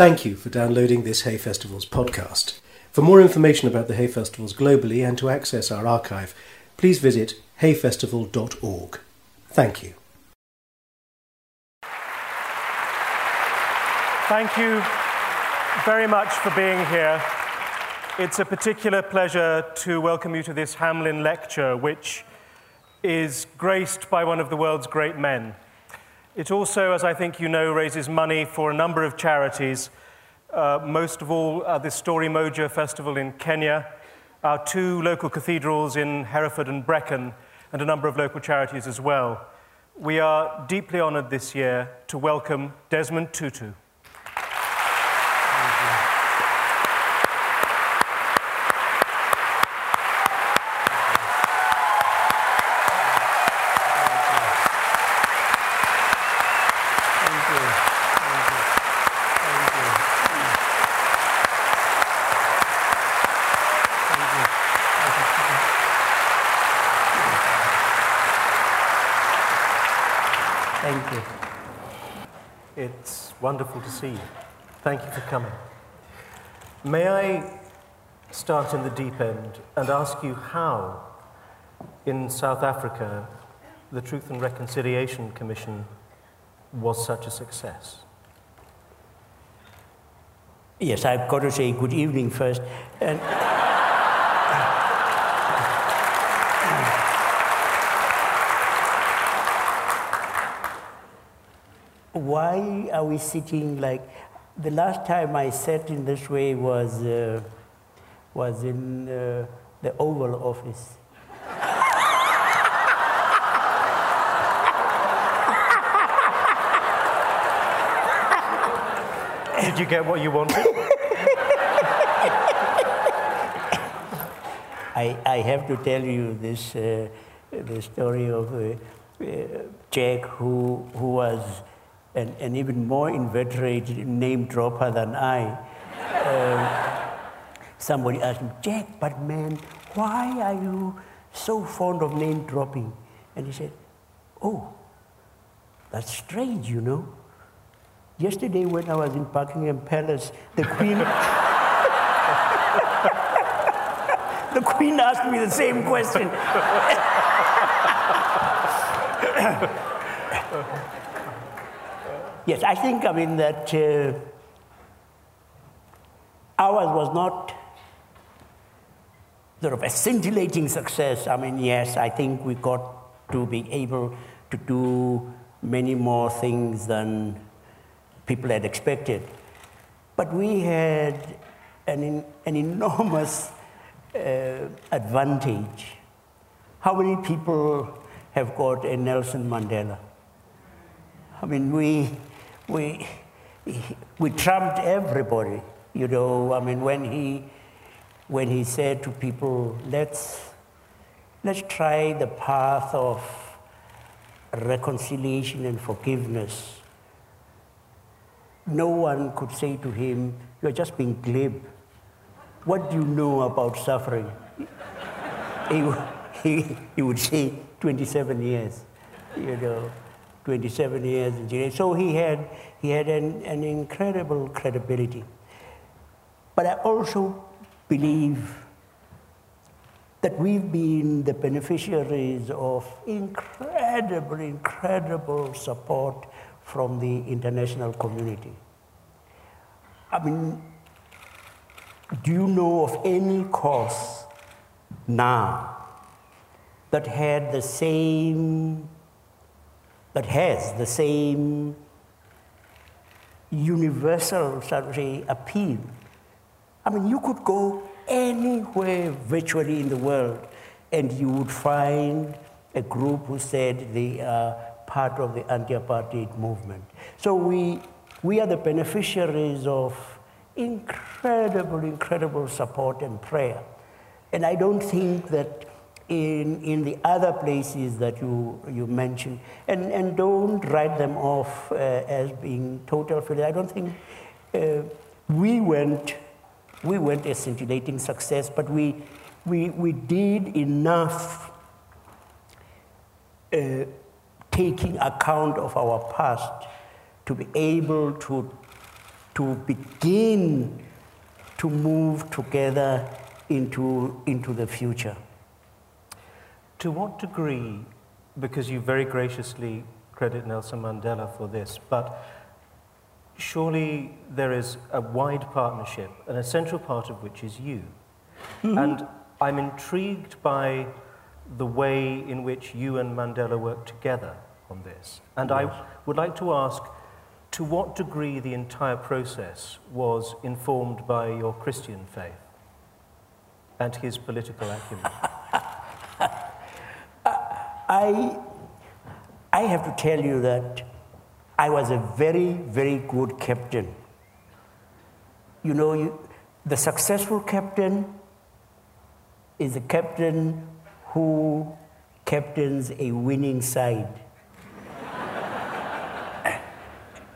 Thank you for downloading this Hay Festivals podcast. For more information about the Hay Festivals globally and to access our archive, please visit hayfestival.org. Thank you. Thank you very much for being here. It's a particular pleasure to welcome you to this Hamlin lecture, which is graced by one of the world's great men. It also, as I think you know, raises money for a number of charities, uh, most of all uh, the Story Moja Festival in Kenya, our two local cathedrals in Hereford and Brecon, and a number of local charities as well. We are deeply honored this year to welcome Desmond Tutu. Thank you. It's wonderful to see you. Thank you for coming. May I start in the deep end and ask you how, in South Africa, the Truth and Reconciliation Commission was such a success? Yes, I've got to say good evening first. And why are we sitting like the last time I sat in this way was uh, was in uh, the Oval Office. Did you get what you wanted? I, I have to tell you this uh, the story of uh, uh, Jack, who who was an, an even more inveterate name dropper than I. Um, somebody asked him, Jack, but man, why are you so fond of name dropping? And he said, Oh, that's strange, you know. Yesterday, when I was in Buckingham Palace, the Queen. the Queen asked me the same question. yes, I think, I mean, that uh, ours was not sort of a scintillating success. I mean, yes, I think we got to be able to do many more things than people had expected. But we had an, an enormous uh, advantage. How many people have got a Nelson Mandela? I mean, we, we, we trumped everybody, you know. I mean, when he, when he said to people, let's, let's try the path of reconciliation and forgiveness, no one could say to him, You're just being glib. What do you know about suffering? he, he, he would say, 27 years, you know, 27 years in jail. So he had, he had an, an incredible credibility. But I also believe that we've been the beneficiaries of incredible, incredible support from the international community. I mean, do you know of any cause now that had the same, that has the same universal, sort of say, appeal? I mean, you could go anywhere virtually in the world and you would find a group who said they are part of the anti-apartheid movement. So we, we are the beneficiaries of incredible, incredible support and prayer. And I don't think that in, in the other places that you, you mentioned, and, and don't write them off uh, as being total failure. I don't think uh, we went we weren't a scintillating success, but we, we, we did enough uh, taking account of our past to be able to, to to begin to move together into, into the future. To what degree, because you very graciously credit Nelson Mandela for this, but surely there is a wide partnership, an essential part of which is you. Mm-hmm. And I'm intrigued by the way in which you and Mandela work together on this. And yes. I would like to ask to what degree the entire process was informed by your Christian faith and his political acumen. I, I have to tell you that I was a very, very good captain. You know, you, the successful captain is a captain who captains a winning side.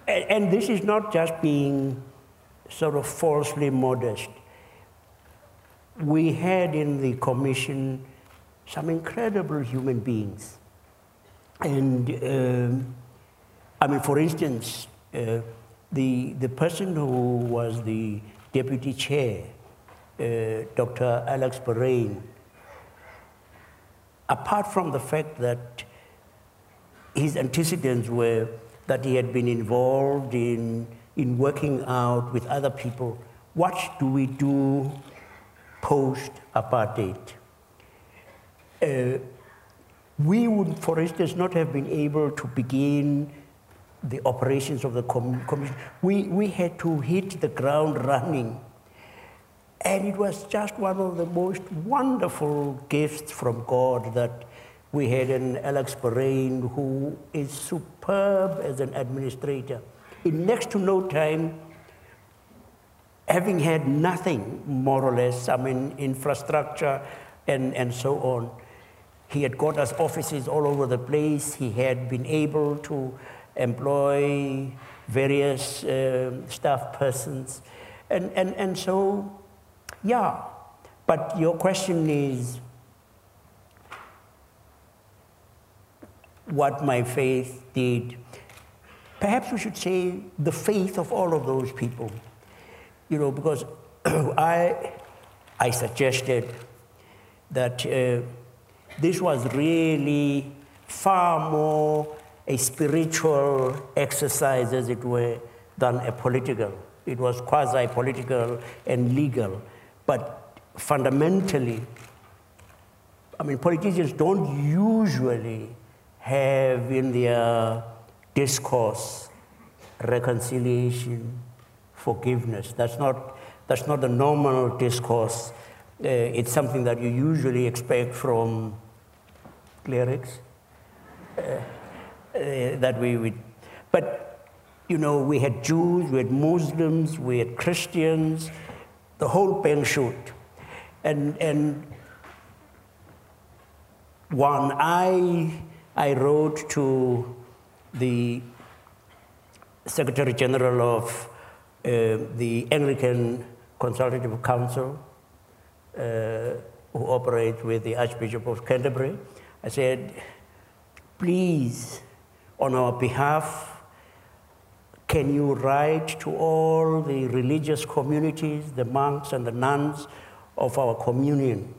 and, and this is not just being sort of falsely modest. We had in the commission some incredible human beings. And um, I mean, for instance, uh, the, the person who was the deputy chair, uh, Dr. Alex Boraine, apart from the fact that his antecedents were that he had been involved in, in working out with other people what do we do post apartheid? Uh, we would, for instance, not have been able to begin the operations of the com- commission. We, we had to hit the ground running. And it was just one of the most wonderful gifts from God that we had an Alex Boraine who is superb as an administrator. In next to no time, having had nothing, more or less, I mean, infrastructure and, and so on, he had got us offices all over the place. He had been able to employ various uh, staff persons. And, and, and so, yeah. But your question is what my faith did. Perhaps we should say the faith of all of those people. You know, because I, I suggested that. Uh, this was really far more a spiritual exercise, as it were, than a political. It was quasi political and legal. But fundamentally, I mean, politicians don't usually have in their discourse reconciliation, forgiveness. That's not, that's not the normal discourse. Uh, it's something that you usually expect from clerics uh, uh, that we would. But, you know, we had Jews, we had Muslims, we had Christians, the whole pen shoot. And, and one, I, I wrote to the Secretary General of uh, the Anglican Consultative Council, uh, who operates with the Archbishop of Canterbury, I said, please, on our behalf, can you write to all the religious communities, the monks and the nuns of our communion,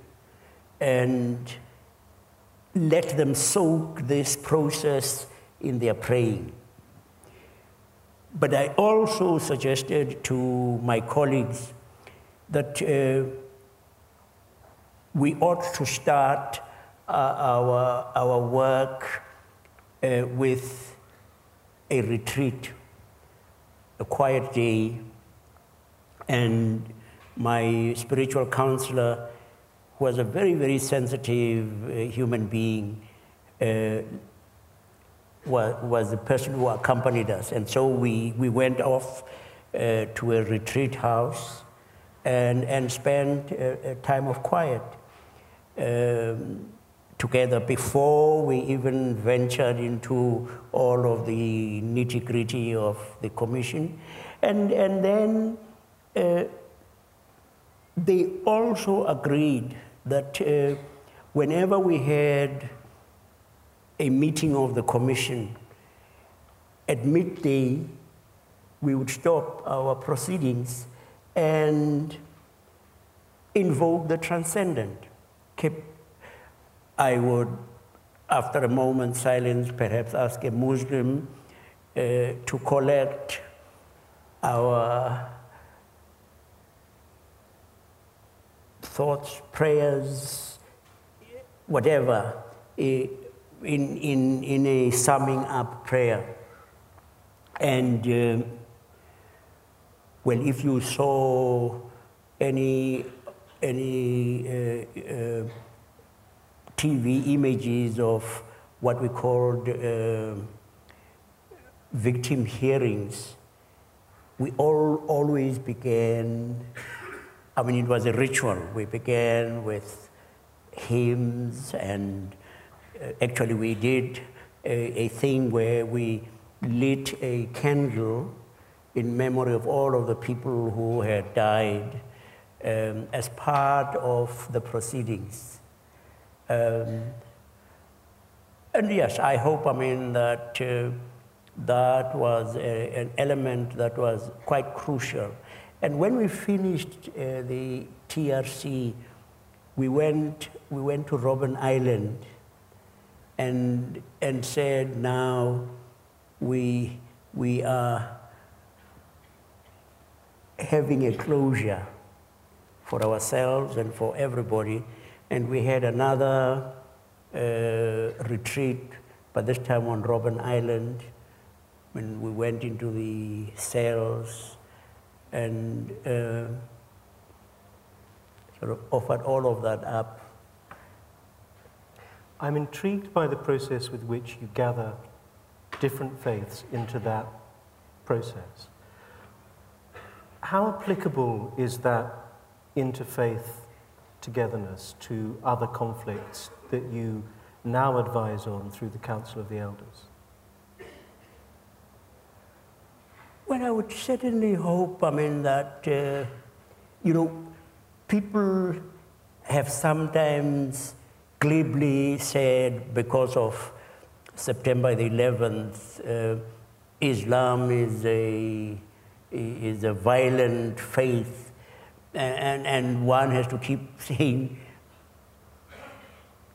and let them soak this process in their praying? But I also suggested to my colleagues that uh, we ought to start our, our work uh, with a retreat, a quiet day, and my spiritual counselor, who was a very, very sensitive uh, human being, uh, was, was the person who accompanied us. And so we, we went off uh, to a retreat house and, and spent a, a time of quiet. Um, together before we even ventured into all of the nitty gritty of the commission. And, and then uh, they also agreed that uh, whenever we had a meeting of the commission at midday, we would stop our proceedings and invoke the transcendent. I would, after a moment's silence, perhaps ask a Muslim uh, to collect our thoughts, prayers, whatever, in, in, in a summing up prayer. And uh, well, if you saw any, any uh, uh, TV images of what we called uh, victim hearings, we all always began, I mean, it was a ritual. We began with hymns, and uh, actually, we did a, a, thing where we lit a candle in memory of all of the people who had died um, as part of the proceedings. Um, and yes, I hope, I mean, that. Uh, that was a, an element that was quite crucial. And when we finished uh, the TRC, we went, we went to Robben Island and, and said, now we, we are having a closure for ourselves and for everybody. And we had another uh, retreat, but this time on Robben Island when we went into the cells and uh, sort of offered all of that up. I'm intrigued by the process with which you gather different faiths into that process. How applicable is that interfaith togetherness to other conflicts that you now advise on through the Council of the Elders? Well, I would certainly hope, I mean, that, uh, you know, people have sometimes glibly said because of September the 11th, uh, Islam is a, is a violent faith, and, and one has to keep saying,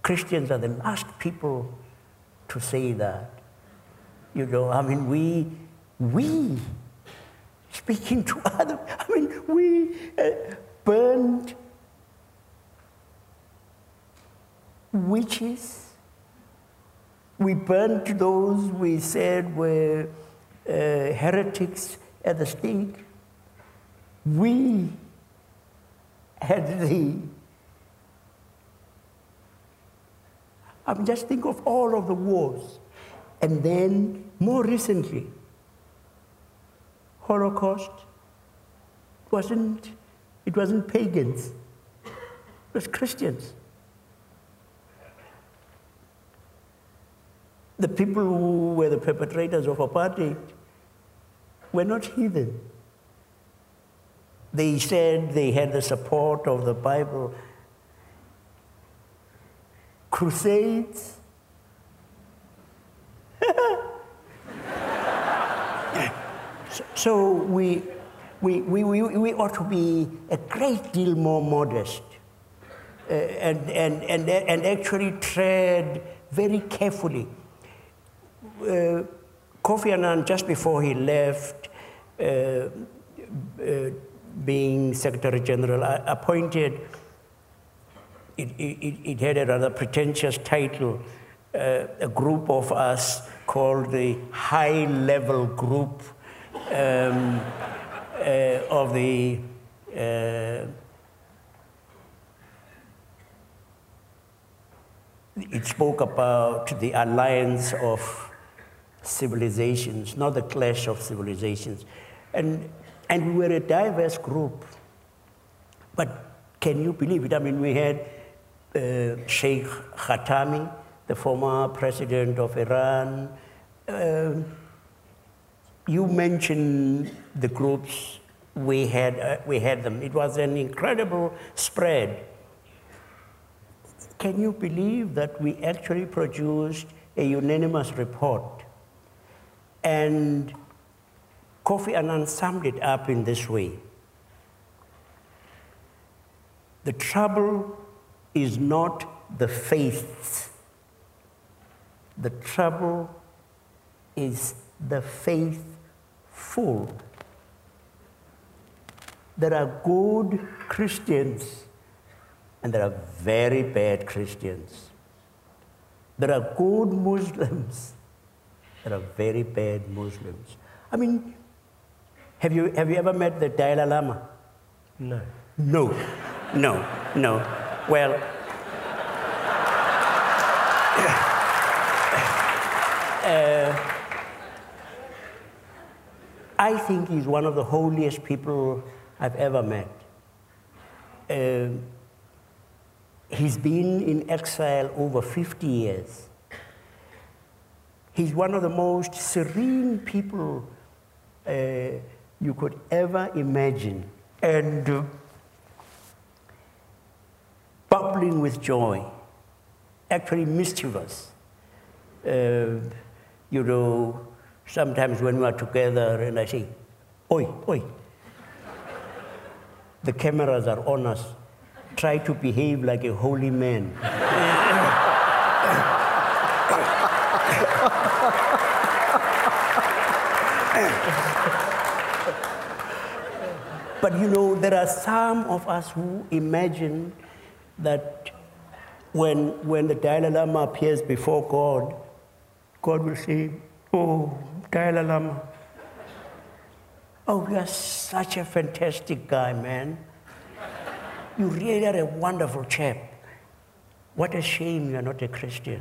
Christians are the last people to say that. You know, I mean, we, we speaking to others. I mean, we uh, burned witches. We burned those we said were uh, heretics at the stake. We had the. I mean, just think of all of the wars. And then, more recently, Holocaust wasn't, it wasn't pagans, it was Christians. The people who were the perpetrators of apartheid were not heathen. They said they had the support of the Bible. Crusades, So we, we, we, we, ought to be a great deal more modest uh, and, and, and, and actually tread very carefully. Uh, Kofi Annan, just before he left, uh being Secretary General, appointed, it, it, it, had a rather pretentious title, uh, a group of us called the High Level Group um, uh, of the uh, it spoke about the alliance of civilizations, not the clash of civilizations. And, and we were a diverse group. But can you believe it? I mean, we had uh, Sheikh Khatami, the former president of Iran. Uh, you mentioned the groups we had, uh, we had them. It was an incredible spread. Can you believe that we actually produced a unanimous report? And Kofi Annan summed it up in this way The trouble is not the faith, the trouble is the faithful. There are good Christians and there are very bad Christians. There are good Muslims. There are very bad Muslims. I mean, have you, have you ever met the Dalai Lama? No. No, no, no. Well, uh, I think he's one of the holiest people I've ever met. Uh, he's been in exile over 50 years. He's one of the most serene people uh, you could ever imagine. And uh, bubbling with joy, actually mischievous. Uh, you know, sometimes when we are together and I say, Oi, oi, the cameras are on us. Try to behave like a holy man. but you know, there are some of us who imagine that when, when the Dalai Lama appears before God, God will say, Oh, Dalai Lama, oh, you're such a fantastic guy, man. You really are a wonderful chap. What a shame you're not a Christian.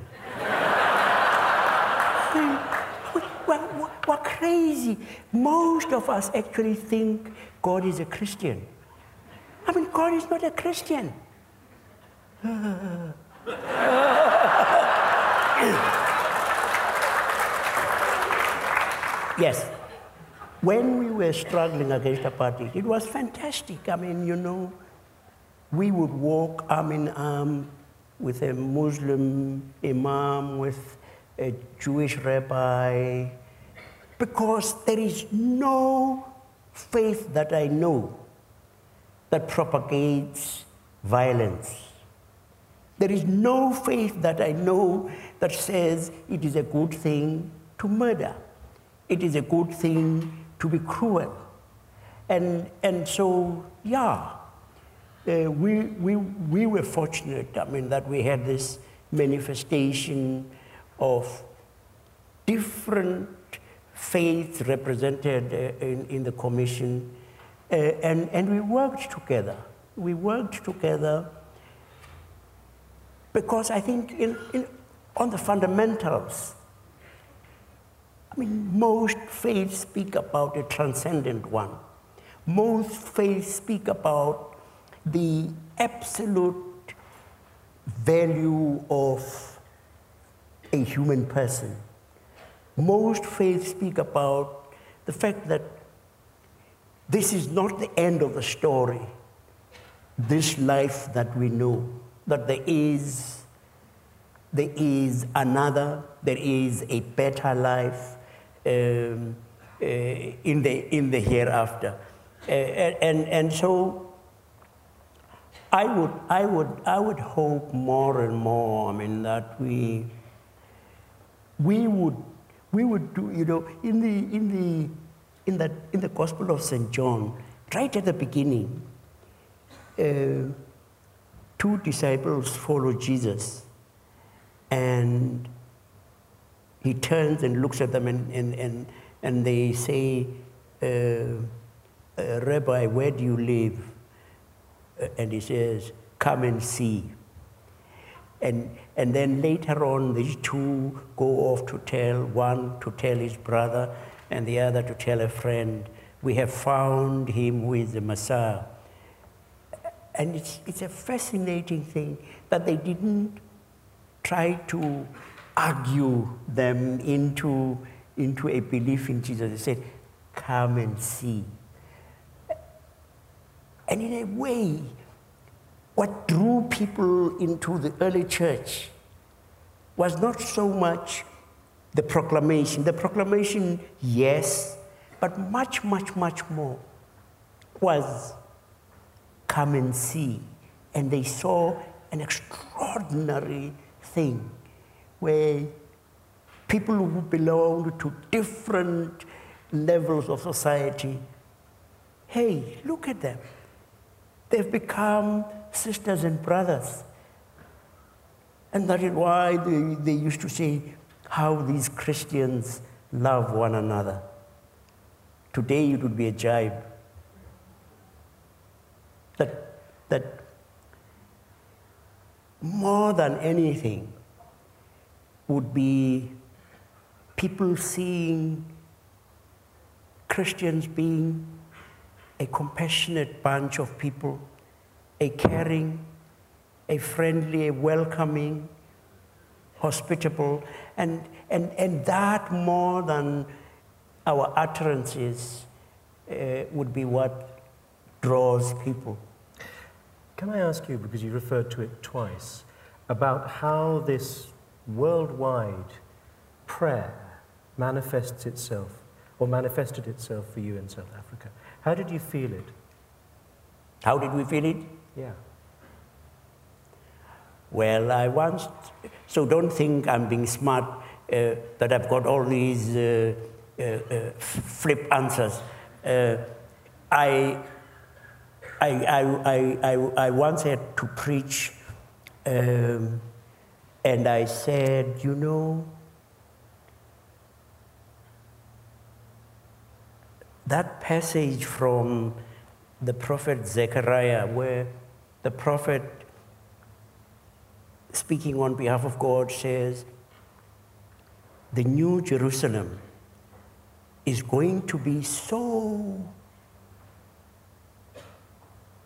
we're, we're, we're crazy. Most of us actually think God is a Christian. I mean, God is not a Christian. yes, when we were struggling against apartheid, it was fantastic. I mean, you know, we would walk arm in arm with a Muslim imam, with a Jewish rabbi, because there is no faith that I know that propagates violence. There is no faith that I know that says it is a good thing to murder. It is a good thing to be cruel. And, and so, yeah, uh, we, we, we were fortunate, I mean, that we had this manifestation of different faiths represented uh, in, in the commission, uh, and, and we worked together. We worked together because I think in, in, on the fundamentals, I mean, most faiths speak about a transcendent one. Most faiths speak about the absolute value of a human person. Most faiths speak about the fact that this is not the end of the story, this life that we know that there is, there is another, there is a better life um, uh, in, the, in the hereafter. Uh, and, and so I would, I, would, I would hope more and more, I mean, that we, we, would, we would do, you know, in the, in the, in the, in the Gospel of St. John, right at the beginning, uh, two disciples follow Jesus, and he turns and looks at them, and, and, and, and they say, uh, uh, Rabbi, where do you live? Uh, and he says, Come and see. And, and then later on, these two go off to tell one to tell his brother, and the other to tell a friend, We have found him with the Messiah. And it's, it's a fascinating thing that they didn't try to argue them into, into a belief in Jesus. They said, Come and see. And in a way, what drew people into the early church was not so much the proclamation. The proclamation, yes, but much, much, much more was come and see. And they saw an extraordinary thing where people who belonged to different levels of society, hey, look at them. They've become sisters and brothers. And that is why they, they used to say how these Christians love one another. Today it would be a jibe. That, that more than anything would be people seeing Christians being a compassionate bunch of people, a caring, a friendly, a welcoming, hospitable, and, and, and that more than our utterances uh, would be what draws people. Can I ask you, because you referred to it twice, about how this worldwide prayer manifests itself, or manifested itself for you in South Africa? How did you feel it? How did we feel it? Yeah. Well, I once, so don't think I'm being smart, uh, that I've got all these uh, uh, uh flip answers. Uh, I, I, I, I, I, once had to preach, um, and I said, you know, that passage from the prophet Zechariah, where the prophet speaking on behalf of God, says, The new Jerusalem is going to be so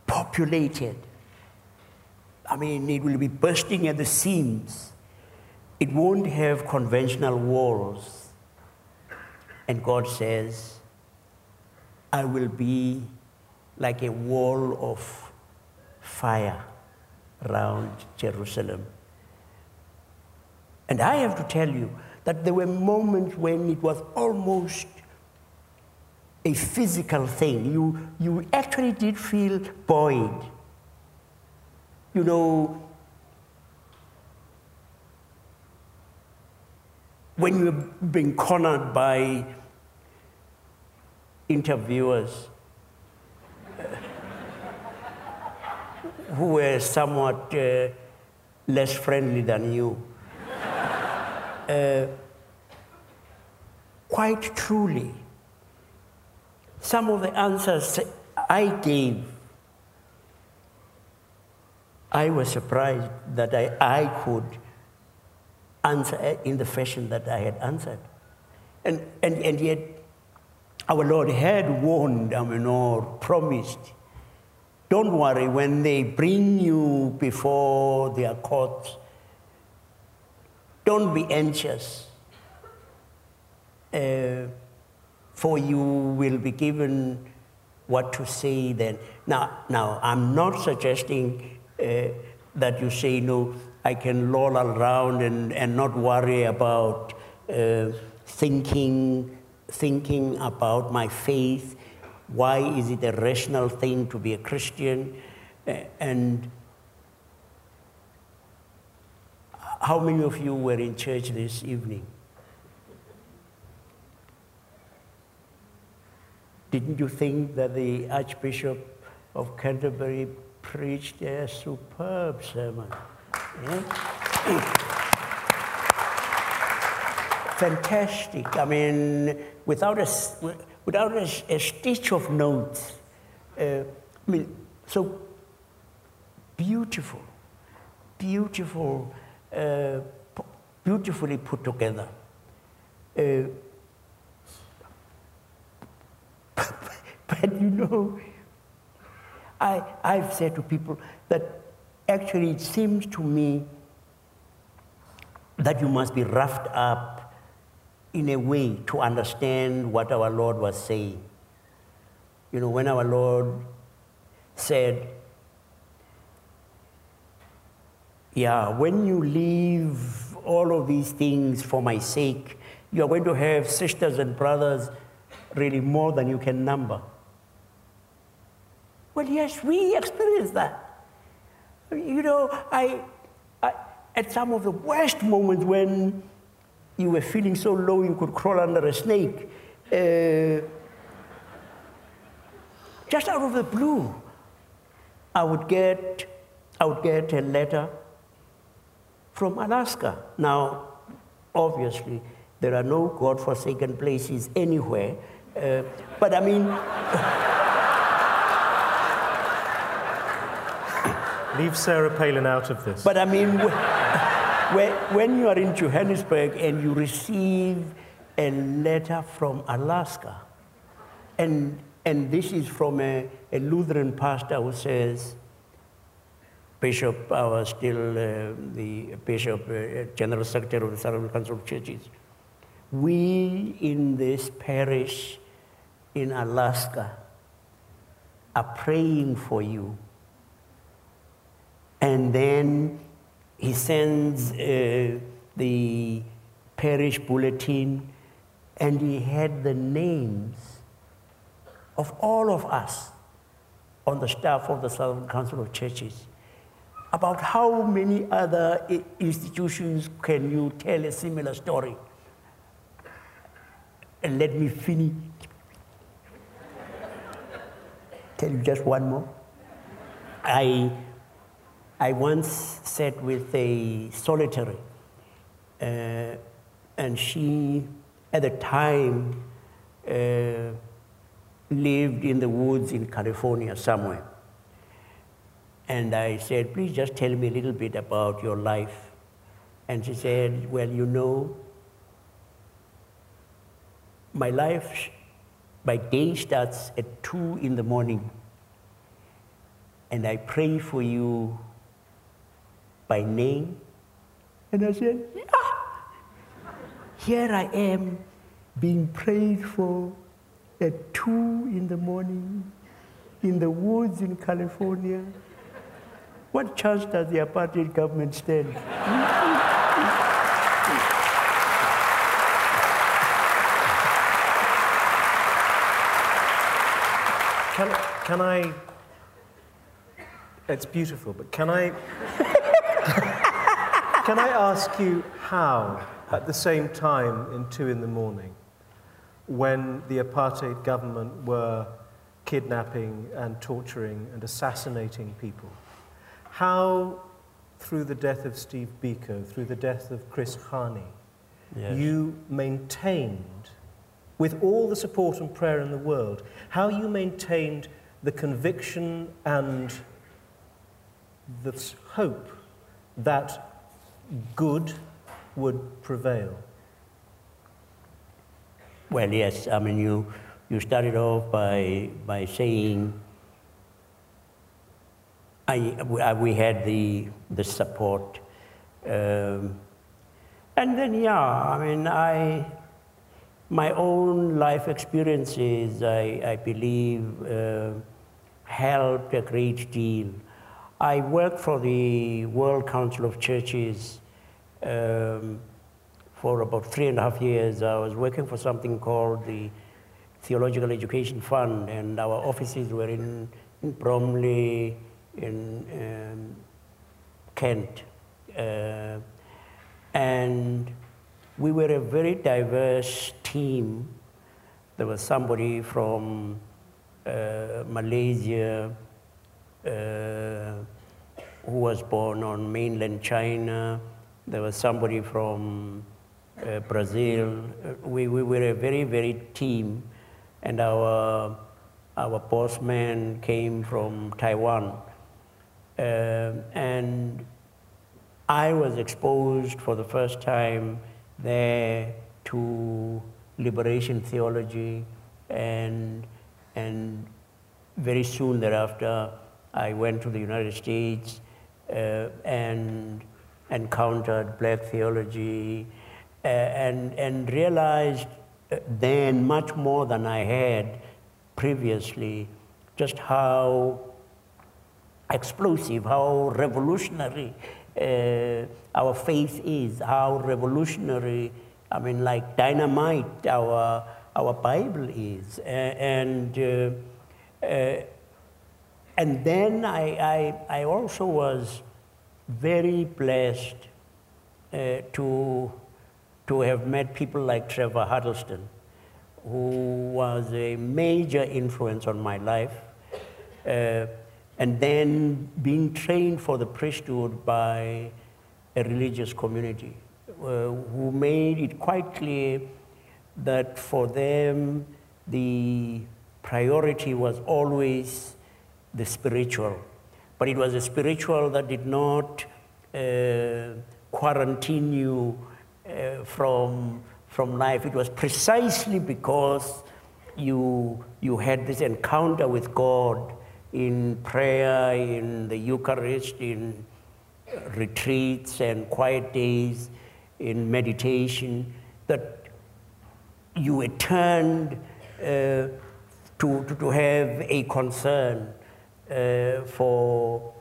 populated. I mean, it will be bursting at the seams. It won't have conventional walls. And God says, I will be like a wall of fire around Jerusalem. And I have to tell you that there were moments when it was almost a physical thing. You, you actually did feel buoyed. You know, when you've been cornered by interviewers who were somewhat uh, less friendly than you. Uh, quite truly, some of the answers I gave, I was surprised that I, I could answer in the fashion that I had answered. And, and, and yet, our Lord had warned, I mean, or promised don't worry, when they bring you before their court, don't be anxious. Uh, for you will be given what to say then. Now, now I'm not suggesting uh, that you say, no, I can loll around and, and not worry about uh, thinking, thinking about my faith why is it a rational thing to be a Christian? And how many of you were in church this evening? Didn't you think that the Archbishop of Canterbury preached a superb sermon? Fantastic. I mean, without a without a, a stitch of notes. Uh, I mean, so beautiful, beautiful, uh, beautifully put together. Uh, but you know, I, I've said to people that actually it seems to me that you must be roughed up in a way to understand what our Lord was saying. You know, when our Lord said, Yeah, when you leave all of these things for my sake, you are going to have sisters and brothers really more than you can number. Well, yes, we experienced that. You know, I, I, at some of the worst moments when you were feeling so low you could crawl under a snake, uh, just out of the blue, I would get, I would get a letter from Alaska. Now, obviously, there are no God-forsaken places anywhere, uh, but I mean. Leave Sarah Palin out of this. But I mean, when, you are in Johannesburg and you receive a letter from Alaska, and, and this is from a, a Lutheran pastor who says, Bishop, I was still uh, the Bishop, uh, General Secretary of the Southern Council of Churches. We in this parish in Alaska are praying for you and then he sends uh, the parish bulletin, and he had the names of all of us on the staff of the Southern Council of Churches. About how many other institutions can you tell a similar story? And let me finish. Tell you just one more. I I once sat with a solitary, uh, and she, at the time, uh, lived in the woods in California somewhere. And I said, please just tell me a little bit about your life. And she said, well, you know, my life, my day starts at two in the morning, and I pray for you by name? And I said, Yeah. Here I am being prayed for at two in the morning in the woods in California. What chance does the apartheid government stand? Can, can I? It's beautiful, but can I? Can I ask you how, at the same time in two in the morning, when the apartheid government were kidnapping and torturing and assassinating people, how, through the death of Steve Biko, through the death of Chris Hani, yes. you maintained, with all the support and prayer in the world, how you maintained the conviction and the hope that good would prevail? Well, yes. I mean, you, you started off by, by saying I, we had the, the support. Um, and then, yeah, I mean, I, my own life experiences, I, I believe, uh, helped a great deal. I worked for the World Council of Churches um, for about three and a half years. I was working for something called the Theological Education Fund, and our offices were in, in Bromley, in um, Kent. Uh, and we were a very diverse team. There was somebody from uh, Malaysia, who was born on mainland China. There was somebody from uh, Brazil. Uh, we, we were a very, very team. And our, our postman came from Taiwan. Uh, and I was exposed for the first time there to liberation theology and, and very soon thereafter I went to the United States uh, and encountered black theology uh, and, and realized uh, then much more than I had previously just how explosive, how revolutionary uh, our faith is, how revolutionary, I mean, like dynamite, our, our Bible is. And, uh, uh, and then I, I, I also was very blessed uh, to, to have met people like Trevor Huddleston, who was a major influence on my life. Uh, and then being trained for the priesthood by a religious community uh, who made it quite clear that for them the priority was always the spiritual. But it was a spiritual that did not uh, quarantine you uh, from, from life. It was precisely because you, you had this encounter with God in prayer, in the Eucharist, in retreats and quiet days, in meditation, that you were turned uh, to, to, to, have a concern uh, for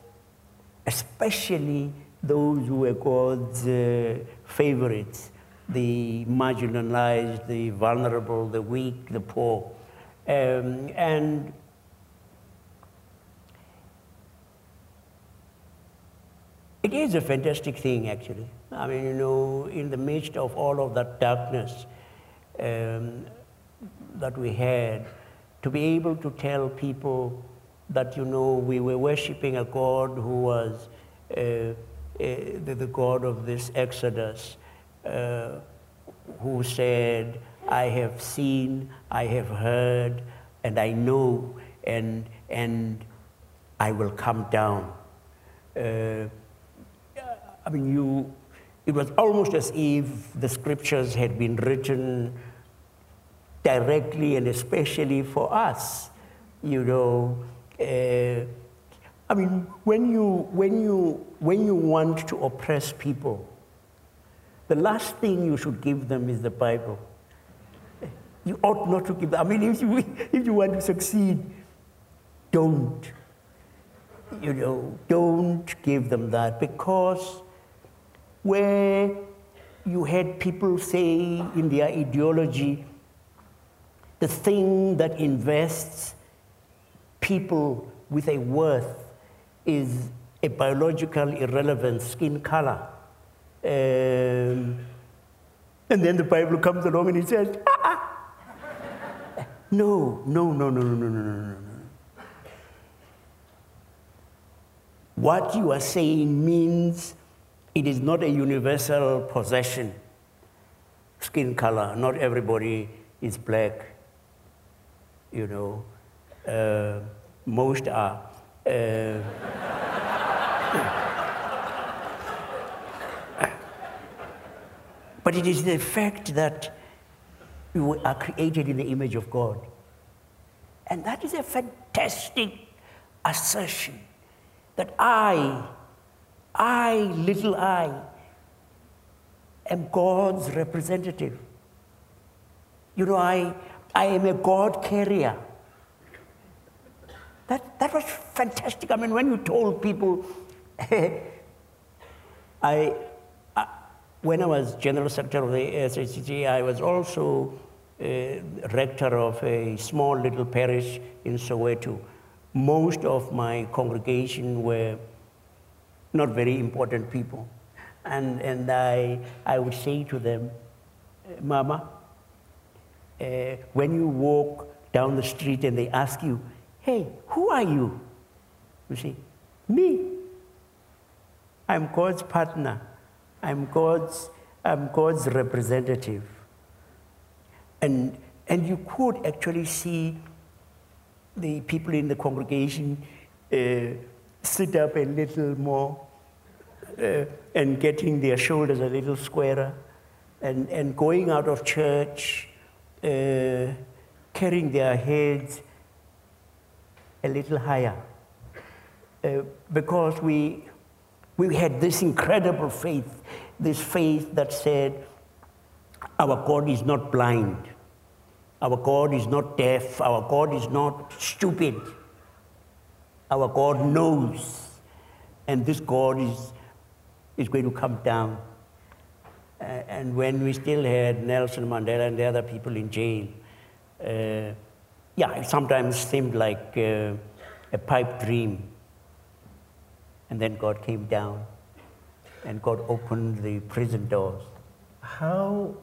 especially those who were God's uh, favorites, the marginalized, the vulnerable, the weak, the poor. Um, and It is a fantastic thing, actually. I mean, you know, in the midst of all of that darkness um, that we had, to be able to tell people that, you know, we were worshiping a God who was uh, uh, the, the, God of this Exodus, uh, who said, I have seen, I have heard, and I know, and, and I will come down. Uh, I mean, you, it was almost as if the scriptures had been written directly and especially for us. You know, uh, I mean, when you, when, you, when you want to oppress people, the last thing you should give them is the Bible. You ought not to give them. I mean, if you, if you want to succeed, don't. You know, don't give them that because where you had people say in their ideology, the thing that invests people with a worth is a biological irrelevant skin color. Um, and then the Bible comes along and it says, ah, ah. no, no, no, no, no, no, no, no, no. What you are saying means it is not a universal possession. Skin color, not everybody is black. You know, uh, most are. Uh, but it is the fact that we are created in the image of God. And that is a fantastic assertion that I I, little I, am God's representative. You know, I, I am a God carrier. That, that was fantastic. I mean, when you told people, I, when I was General Secretary of the SHG, I was also uh, rector of a small little parish in Soweto. Most of my congregation were not very important people. And, and I, I would say to them, Mama, uh, when you walk down the street and they ask you, hey, who are you? You see, me. I'm God's partner. I'm God's, I'm God's representative. And, and you could actually see the people in the congregation uh, sit up a little more uh, and getting their shoulders a little squarer and, and going out of church, uh, carrying their heads a little higher. Uh, because we, we had this incredible faith, this faith that said, Our God is not blind, our God is not deaf, our God is not stupid. Our God knows, and this God is, is going to come down. Uh, and when we still had Nelson Mandela and the other people in jail, Uh, yeah, it sometimes seemed like uh, a pipe dream. And then God came down and God opened the prison doors. How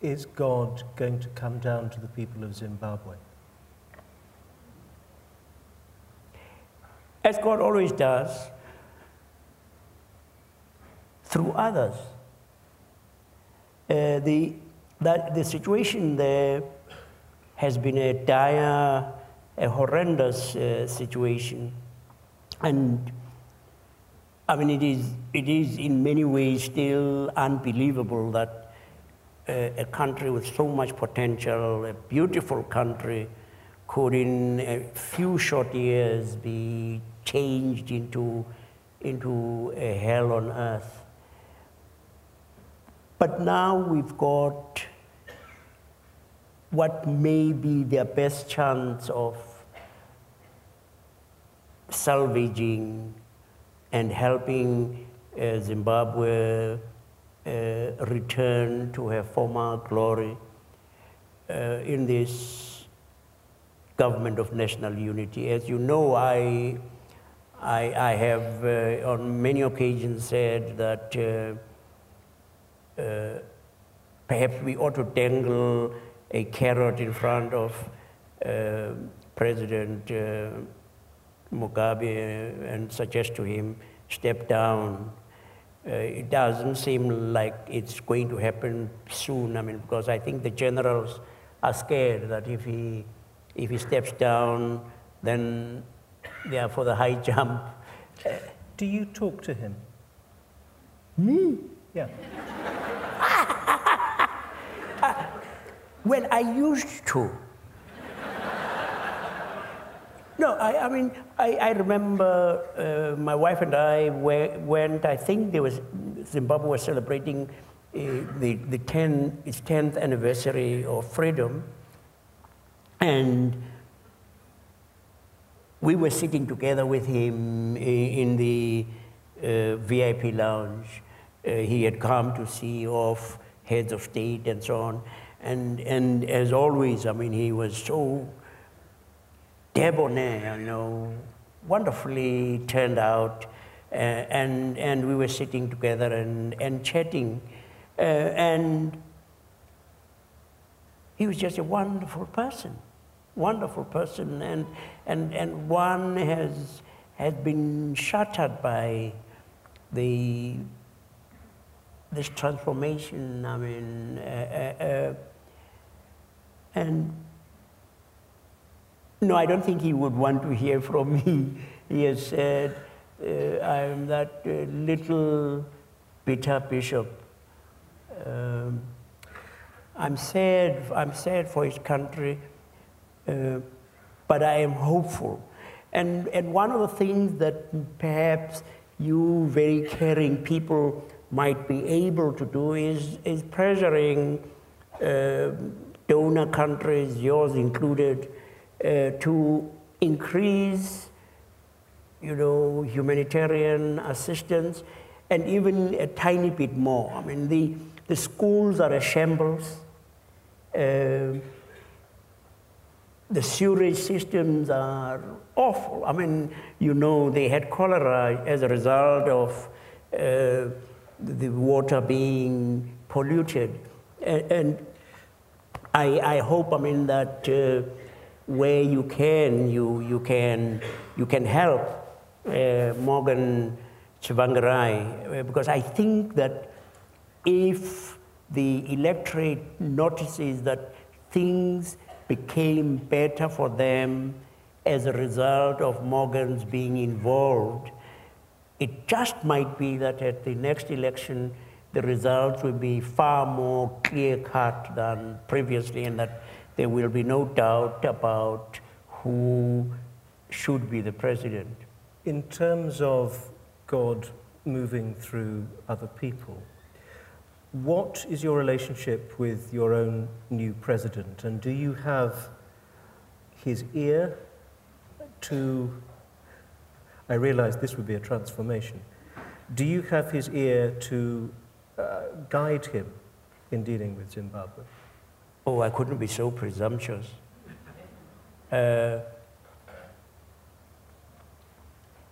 is God going to come down to the people of Zimbabwe? As God always does, through others. Uh, the, that, the situation there has been a dire, a horrendous uh, situation. And I mean, it is, it is in many ways still unbelievable that uh, a country with so much potential, a beautiful country, could in a few short years be changed into, into a hell on earth. But now we've got what may be their best chance of salvaging and helping uh, Zimbabwe uh, return to her former glory uh, in this government of national unity. As you know, I, I, I have uh, on many occasions said that uh, uh, perhaps we ought to dangle a carrot in front of uh, President uh, Mugabe and suggest to him, step down. Uh, it doesn't seem like it's going to happen soon. I mean, because I think the generals are scared that if he, if he steps down, then they are for the high jump. Do you talk to him? Me? Yeah. Well, I used to. no, I, I mean, I, I remember uh, my wife and I went, I think there was, Zimbabwe was celebrating uh, the, the 10, its 10th anniversary of freedom. And we were sitting together with him in the uh, VIP lounge. Uh, he had come to see off heads of state and so on. And, and as always, I mean, he was so debonair, you know, wonderfully turned out. Uh, and, and we were sitting together and, and chatting. Uh, and he was just a wonderful person, wonderful person. And, and, and one has, has been shattered by the, this transformation. I mean, uh, uh, uh and no, I don't think he would want to hear from me. He has said, uh, I'm that uh, little bitter bishop. Um, I'm sad, I'm sad for his country, but I am hopeful. And, and one of the things that perhaps you very caring people might be able to do is, is pressuring uh, donor countries, yours included, uh, to increase, you know, humanitarian assistance and even a tiny bit more. I mean, the, the schools are a shambles. Uh, the sewage systems are awful. I mean, you know, they had cholera as a result of uh, the water being polluted. And, and I, I hope, I mean, that uh, where you can, you, you can, you can help uh, Morgan Tsvangirai, uh, because I think that if the electorate notices that things became better for them as a result of Morgan's being involved, it just might be that at the next election, the results will be far more clear cut than previously, and that there will be no doubt about who should be the president. In terms of God moving through other people, what is your relationship with your own new president? And do you have his ear to. I realized this would be a transformation. Do you have his ear to uh, guide him in dealing with Zimbabwe? Oh, I couldn't be so presumptuous. Uh,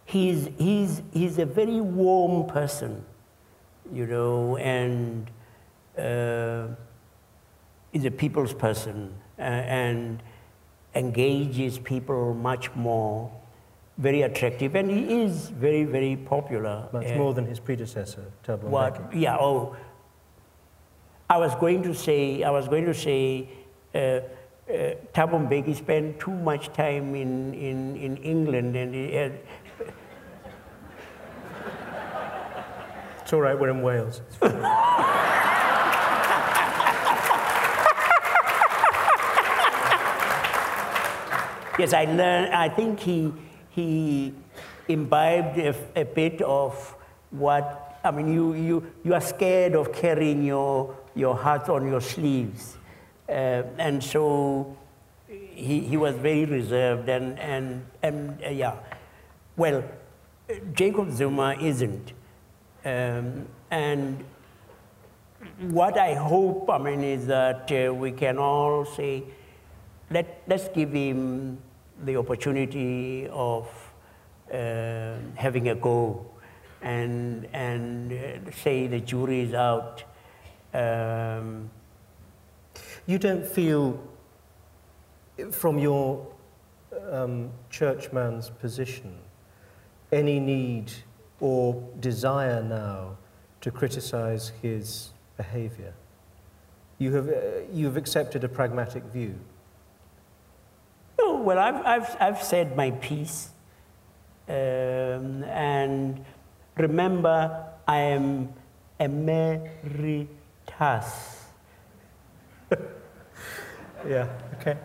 he's, he's, he's a very warm person, you know, and uh, he's a people's person uh, and engages people much more. Very attractive, and he is very, very popular. Much more than his predecessor, Thabo what? Yeah. Oh, I was going to say. I was going to say. Uh, uh, Thabo Mbeki spent too much time in, in, in England, and he had, It's all right, we're in Wales. yes, I learned. I think he he imbibed a, a bit of what I mean. You you you are scared of carrying your your heart on your sleeves, uh, and so he he was very reserved and and and uh, yeah. Well, Jacob Zuma isn't, um, and what I hope, I mean, is that uh, we can all say, let, let's give him the opportunity of uh, having a go and, and uh, say the jury is out. Um, You don't feel, from your um, churchman's position, any need or desire now to criticize his behavior. You have, uh, you have accepted a pragmatic view. Oh, well, I've, I've, I've said my piece. Um, and remember, I am emeritus. Yeah, okay.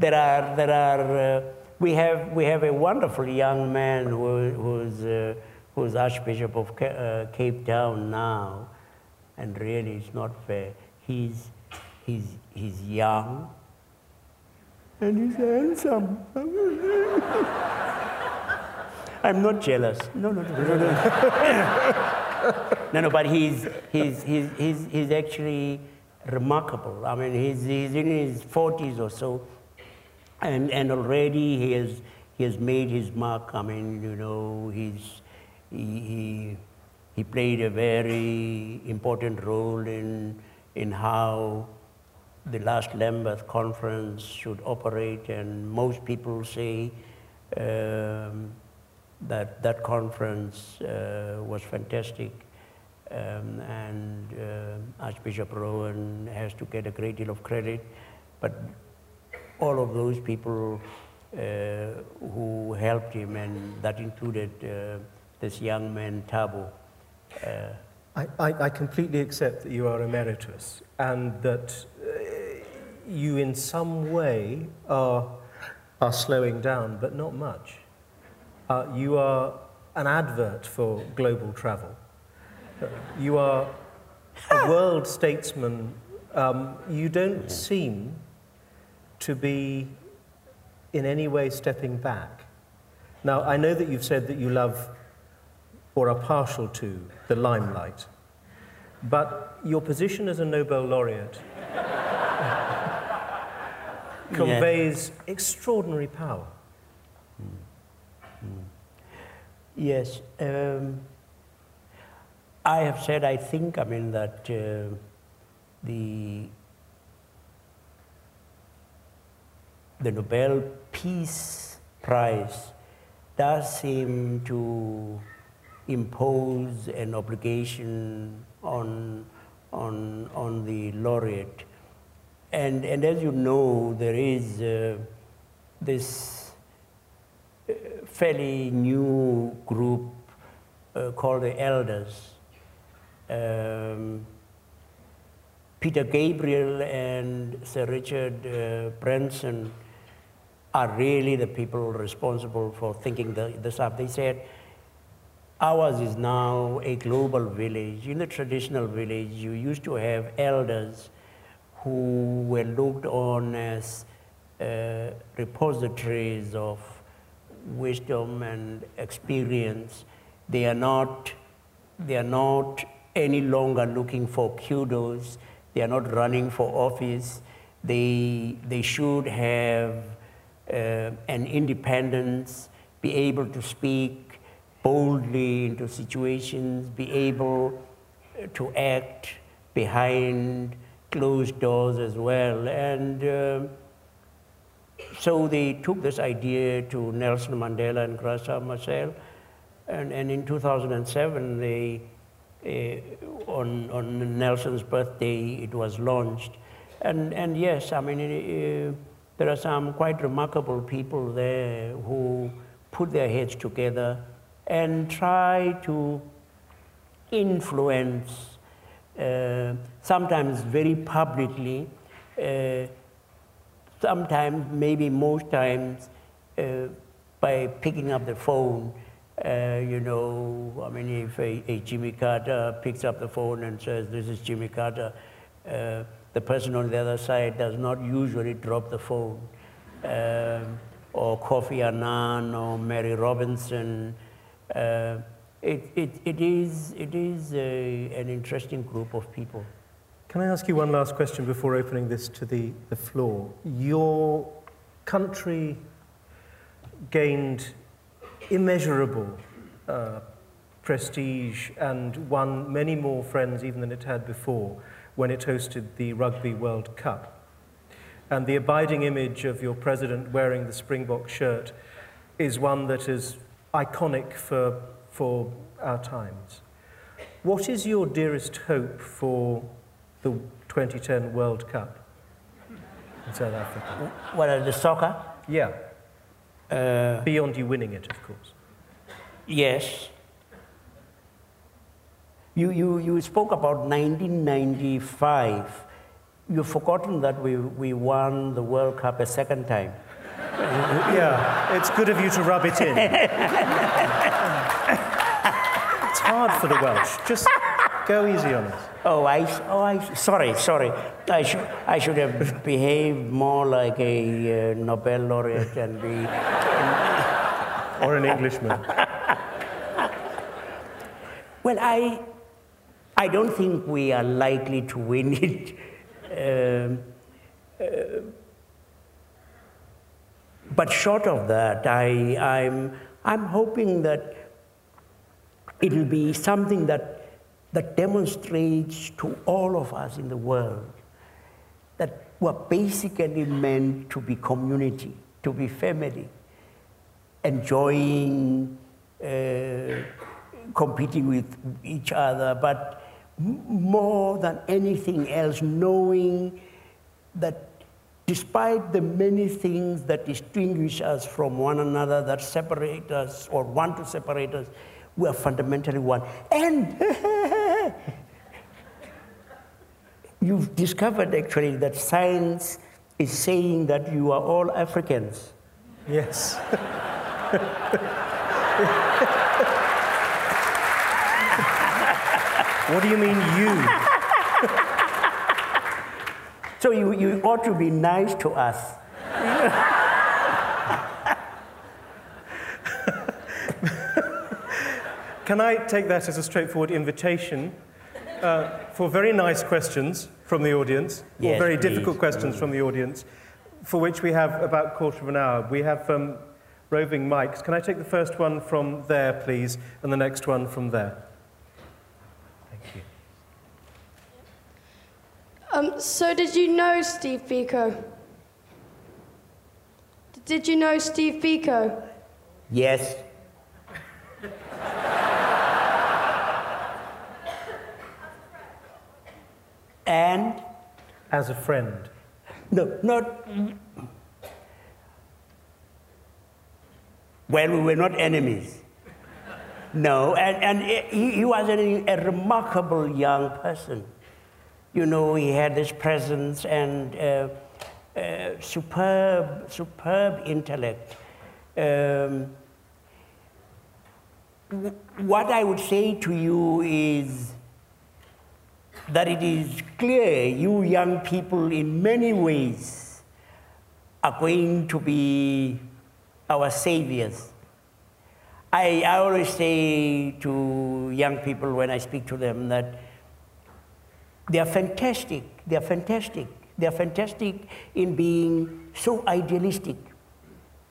There are, there are uh, we, have, we have a wonderful young man who, who's, uh, who's Archbishop of Ca- uh, Cape Town now, and really it's not fair. He's, he's, he's young and he's handsome. I'm not jealous. No, no, no, no, no. no, no, but he's, he's, he's, he's, he's actually remarkable. I mean, he's, he's in his 40s or so, and, and already he has, he has made his mark. I mean, you know, he's, he, he, he played a very important role in, in how the last Lambeth conference should operate, and most people say um, that that conference uh, was fantastic. Um, and uh, Archbishop Rowan has to get a great deal of credit, but all of those people uh, who helped him, and that included uh, this young man Thabo. Uh, I, I, completely accept that you are emeritus and that uh, you, in some way, are, are slowing down, but not much. Uh, you are an advert for global travel. You are a world statesman. Um, you don't seem to be in any way stepping back. Now, I know that you've said that you love or are partial to the limelight, but your position as a Nobel laureate conveys extraordinary power. Yes. Um, I have said, I think, I mean, that uh, the, the Nobel Peace Prize does seem to impose an obligation on, on, on the laureate. And, and as you know, there is uh, this uh, fairly new group uh, called the Elders. Um, Peter Gabriel and Sir Richard uh, Branson are really the people responsible for thinking the, this up. They said, ours is now a global village. In the traditional village, you used to have elders who were looked on as uh, repositories of wisdom and experience. They are not, they are not any longer looking for kudos. They are not running for office. They, they should have uh, and independence, be able to speak boldly into situations, be able to act behind closed doors as well. And uh, so they took this idea to Nelson Mandela and Graça Machel. And, and in 2007, they, uh, on, on Nelson's birthday, it was launched. And, and yes, I mean, uh, there are some quite remarkable people there who put their heads together and try to influence, sometimes very publicly, uh, sometimes, maybe most times, uh, by picking up the phone. Uh, you know, I mean, if a, a, Jimmy Carter picks up the phone and says, This is Jimmy Carter, uh, the person on the other side does not usually drop the phone. Um, or Kofi Annan or Mary Robinson. Uh, it, it, it is, it is a, an interesting group of people. Can I ask you one last question before opening this to the, the floor? Your country gained immeasurable uh, prestige and won many more friends even than it had before when it hosted the Rugby World Cup. And the abiding image of your president wearing the Springbok shirt is one that is iconic for, for our times. What is your dearest hope for the 2010 World Cup in South Africa? What, are the soccer? Yeah. Uh, Beyond you winning it, of course. Yes. You, you, you spoke about 1995 You've forgotten that we, we won the World Cup a second time. yeah, it's good of you to rub it in. hard for the Welsh. Just go easy on us. Oh, I, oh, I, sorry, sorry. I should, I should have behaved more like a uh, Nobel laureate and be. or an Englishman. well, I, I don't think we are likely to win it um, uh, but short of that, I, I'm, I'm hoping that it will be something that, that demonstrates to all of us in the world that we're basically meant to be community, to be family, enjoying uh, competing with each other, but more than anything else, knowing that despite the many things that distinguish us from one another, that separate us or want to separate us, we are fundamentally one. And you've discovered actually that science is saying that you are all Africans. Yes. What do you mean, you? so you, you ought to be nice to us. Can I take that as a straightforward invitation uh, for very nice questions from the audience, yes, or very please. difficult questions from the audience, for which we have about a quarter of an hour. We have um, roving mics. Can I take the first one from there, please, and the next one from there? Thank you. Um, so, did you know Steve Biko? Did you know Steve Biko? Yes. And? As a friend? No, not. Well, we were not enemies. No, and, and he, he was a, a remarkable young person you know, he had this presence and uh, uh, superb, superb intellect. Um, what I would say to you is that it is clear you young people, in many ways, are going to be our saviors. I, I always say to young people when I speak to them that they are fantastic. They are fantastic. They are fantastic in being so idealistic.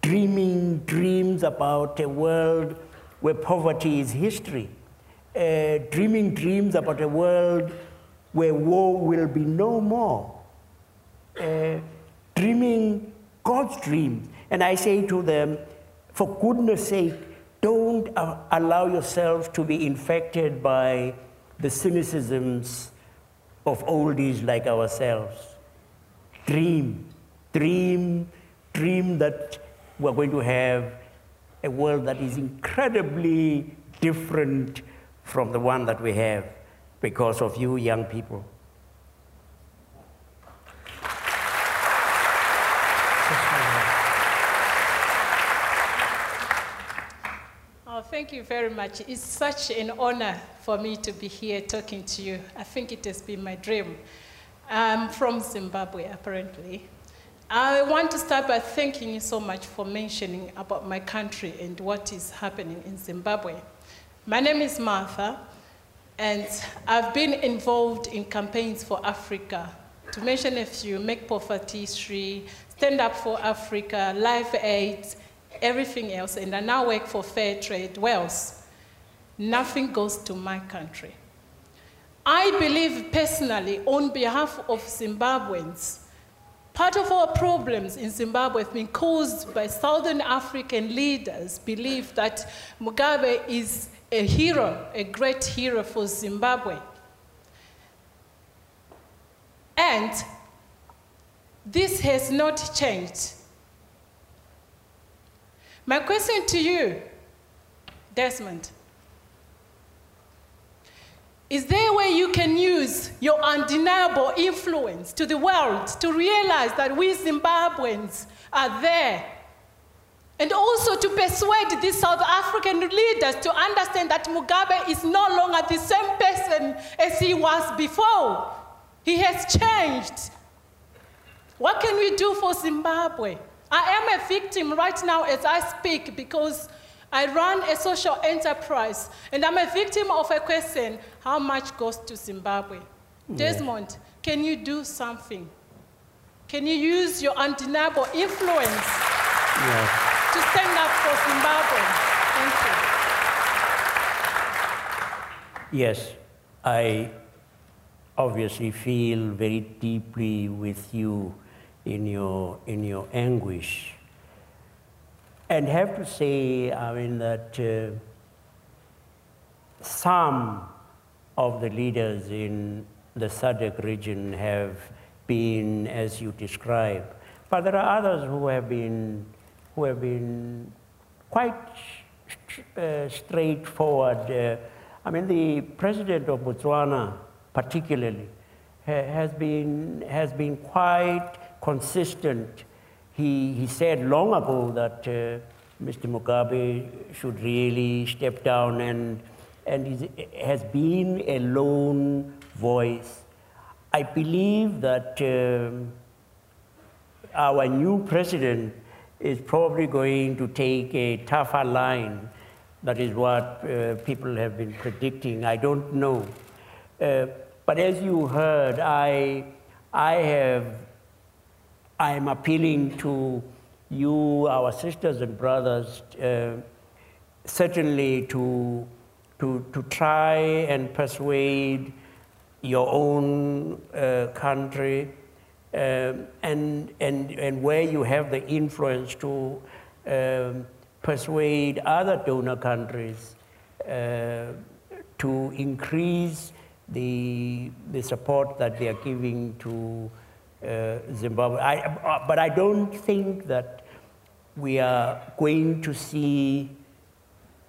dreaming dreams about a world where poverty is history, uh, dreaming dreams about a world where war will be no more, uh, dreaming God's dream. And I say to them, for goodness sake, don't allow yourself to be infected by the cynicisms of oldies like ourselves. Dream, dream, dream that we're going to have a world that is incredibly different from the one that we have because of you young people. Oh, thank you very much. It's such an honor for me to be here talking to you. I think it has been my dream. I'm from Zimbabwe, apparently. I want to start by thanking you so much for mentioning about my country and what is happening in Zimbabwe. My name is Martha, and I've been involved in campaigns for Africa. To mention a few, Make Poverty Free, Stand Up for Africa, Life Aid, everything else, and I now work for Fair Trade Wales. Nothing goes to my country. I believe personally, on behalf of Zimbabweans, Part of our problems in Zimbabwe have been caused by Southern African leaders believe that Mugabe is a hero, a great hero for Zimbabwe. And this has not changed. My question to you, Desmond, is there a way you can use your undeniable influence to the world to realize that we Zimbabweans are there? And also to persuade these South African leaders to understand that Mugabe is no longer the same person as he was before. He has changed. What can we do for Zimbabwe? I am a victim right now as I speak because I run a social enterprise, and I'm a victim of a question how much goes to Zimbabwe? Yeah. Desmond, can you do something? Can you use your undeniable influence yeah. To stand up for Zimbabwe? Thank you. Yes, I obviously feel very deeply with you in your, in your anguish and have to say, I mean, that uh, some of the leaders in the SADC region have been as you describe, but there are others who have been, who have been quite uh, straightforward. Uh, I mean, the president of Botswana, particularly, ha has been has been quite consistent he, he said long ago that uh, Mr. Mugabe should really step down and, and has been a lone voice. I believe that um, our new president is probably going to take a tougher line. That is what uh, people have been predicting. I don't know. Uh, but as you heard, I, I have I am appealing to you, our sisters and brothers, uh, certainly to, to, to try and persuade your own uh, country and, and, and where you have the influence to um, persuade other donor countries uh, to increase the, the support that they are giving to uh, Zimbabwe. I, uh, but I don't think that we are going to see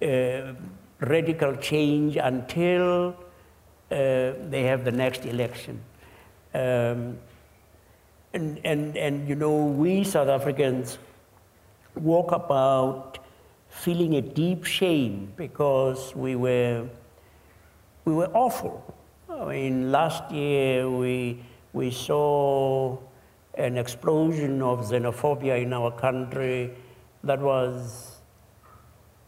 uh, radical change until uh, they have the next election. Um, and, and, and, you know, we South Africans walk about feeling a deep shame because we were, we were awful. I mean, last year we we saw an explosion of xenophobia in our country that was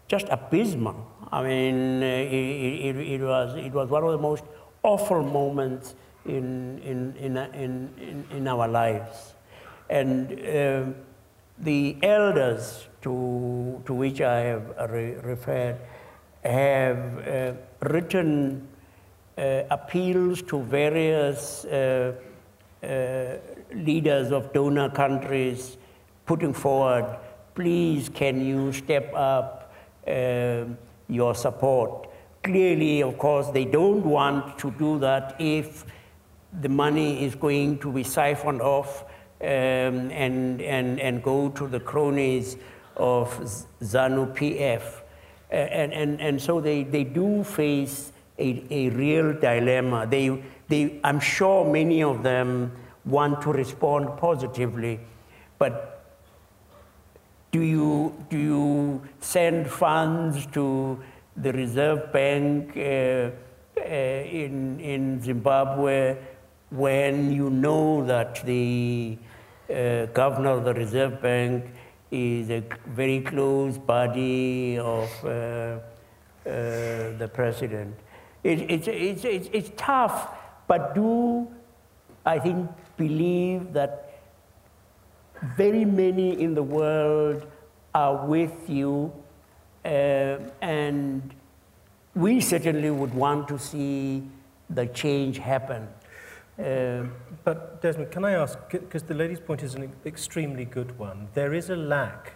just abysmal. I mean, it, it, it, was, it was one of the most awful moments in, in, in, in, in our lives. And uh, the elders to, to which I have re- referred, have uh, written uh, appeals to various uh, uh, leaders of donor countries, putting forward, please, can you step up um your support? Clearly, of course, they don't want to do that if the money is going to be siphoned off um, and, and, and go to the cronies of ZANU PF. And, and, and so they, they do face a, a real dilemma. They, they, I'm sure many of them want to respond positively, but do you, do you send funds to the Reserve Bank uh, uh, in, in Zimbabwe when you know that the uh, governor of the Reserve Bank is a very close buddy of uh, uh, the president. It, it's, it's, it's, it's tough, but do, I think, believe that very many in the world are with you, uh, and we certainly would want to see the change happen. Um, But Desmond, can I ask, because the lady's point is an extremely good one, there is a lack,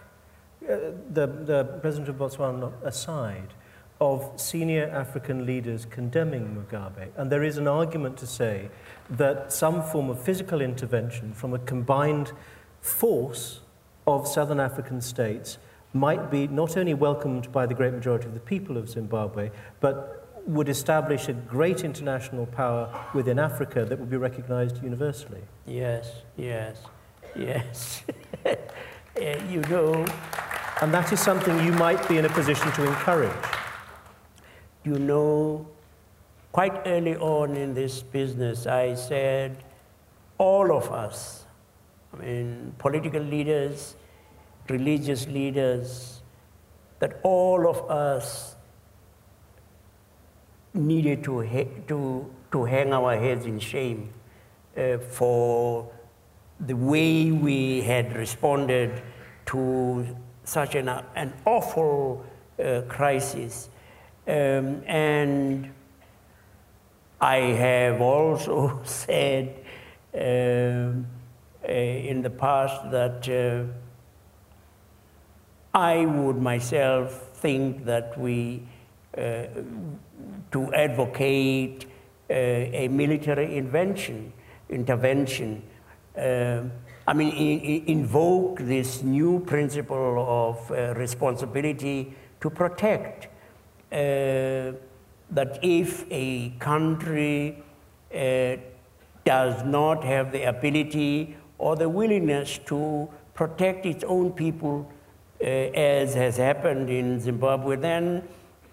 uh, the, the President of Botswana aside, of senior African leaders condemning Mugabe. And there is an argument to say that some form of physical intervention from a combined force of southern African states might be not only welcomed by the great majority of the people of Zimbabwe, but would establish a great international power within Africa that would be recognized universally. yes, yes, yes. You know, And that is something you might be in a position to encourage. You know, quite early on in this business, I said, all of us, I mean, political leaders, religious leaders, that all of us needed to, to, to hang our heads in shame uh, for the way we had responded to such an, an awful uh, crisis. Um, and I have also said um, uh, in the past that uh, I would myself think that we, uh, to advocate uh, a military invention, intervention, uh, I mean, in, in- invoke this new principle of uh, responsibility to protect. Uh, that if a country uh, does not have the ability or the willingness to protect its own people, uh, as has happened in Zimbabwe, then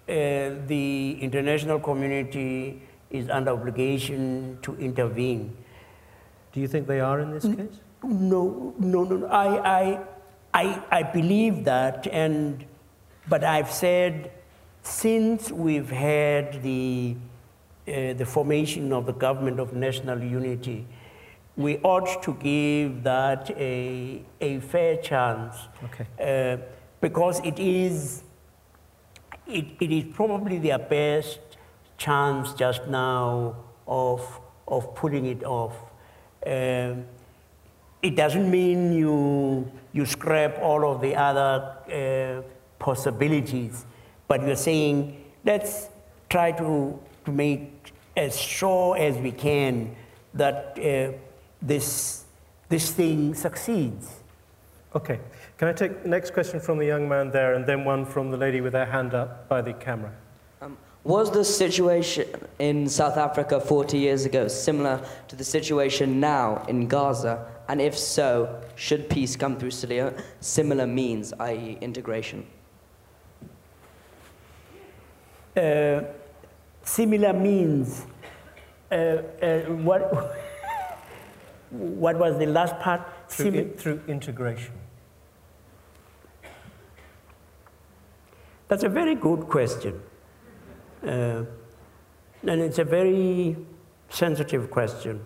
the international community is under obligation to intervene. Do you think they are in this case? No, no, no. no. I, I, I, I believe that, and but I've said since we've had the uh, the formation of the government of national unity, we ought to give that a a fair chance. Okay. Uh, because it is it, it is probably their best chance just now of, of putting it off. Um, it doesn't mean you, you scrap all of the other uh, possibilities, but you're saying let's try to, to make as sure as we can that uh, this, this thing succeeds. Okay. Can I take the next question from the young man there and then one from the lady with her hand up by the camera? Um, was the situation in South Africa 40 years ago similar to the situation now in Gaza? And if so, should peace come through similar- similar means, i.e., integration? uh, similar means. Uh, uh, what, what was the last part? Through, Simi- in- through integration. That's a very good question. Uh, and it's a very sensitive question.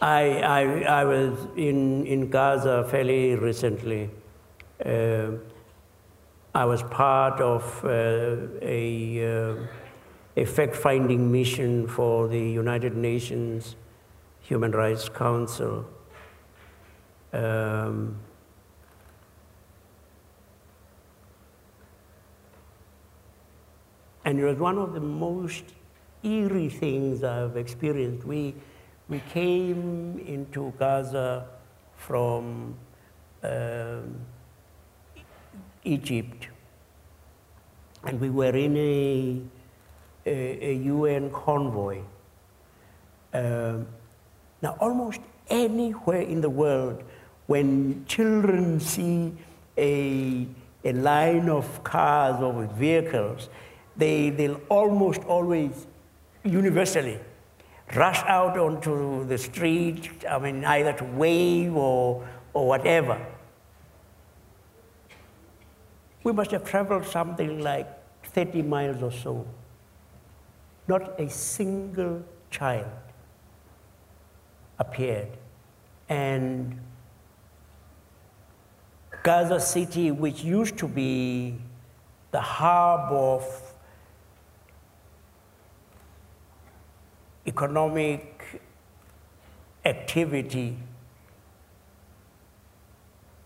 I, I, I was in, in Gaza fairly recently, Uh, I was part of uh, a, uh, a fact finding mission for the United Nations Human Rights Council. Um, and it was one of the most eerie things I've experienced. We, we came into Gaza from um, Egypt, and we were in a, a, a UN convoy. Um, now, almost anywhere in the world, when children see a, a line of cars or vehicles, they, they'll almost always, universally, rush out onto the street, I mean, either to wave or, or whatever. We must have traveled something like 30 miles or so. Not a single child appeared. And Gaza City, which used to be the hub of economic activity,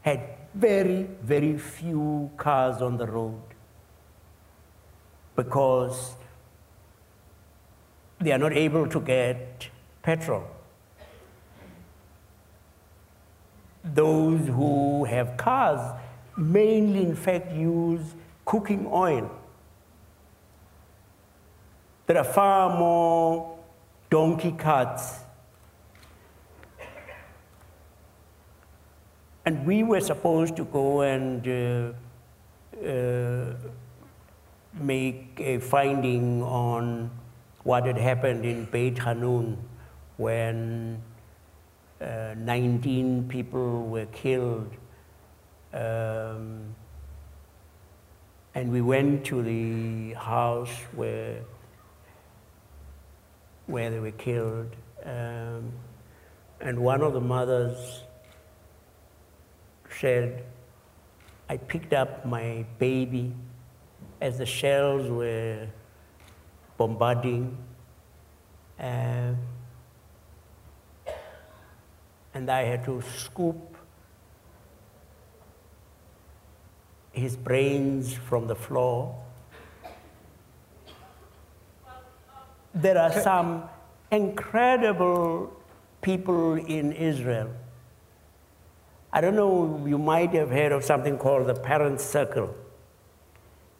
had very, very few cars on the road because they are not able to get petrol. Those who have cars mainly, in fact, use cooking oil. There are far more donkey carts. And we were supposed to go and uh, uh, make a finding on what had happened in Beit Hanun when uh, 19 people were killed. Um, and we went to the house where, where they were killed. Um, and one of the mothers said, I picked up my baby as the shells were bombarding. Uh, and I had to scoop his brains from the floor. There are some incredible people in Israel. I don't know, you might have heard of something called the Parent Circle.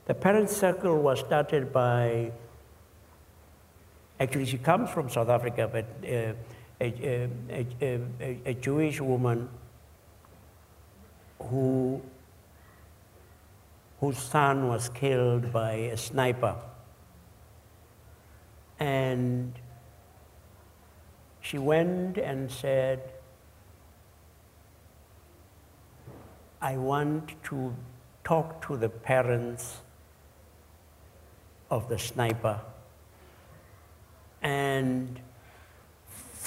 The Parent Circle was started by, actually, she comes from South Africa, but uh, a, a, a, a, Jewish woman who, whose son was killed by a sniper. And she went and said, I want to talk to the parents of the sniper. And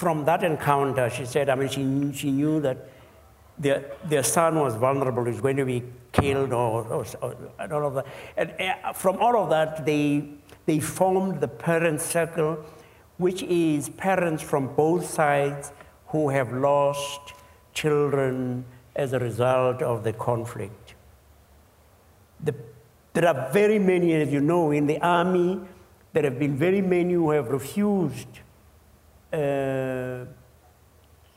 from that encounter, she said, I mean, she, she knew that their, their son was vulnerable, he was going to be killed or, or, or all of that. And uh, from all of that, they, they formed the parent circle, which is parents from both sides who have lost children as a result of the conflict. The, there are very many, as you know, in the army, there have been very many who have refused uh,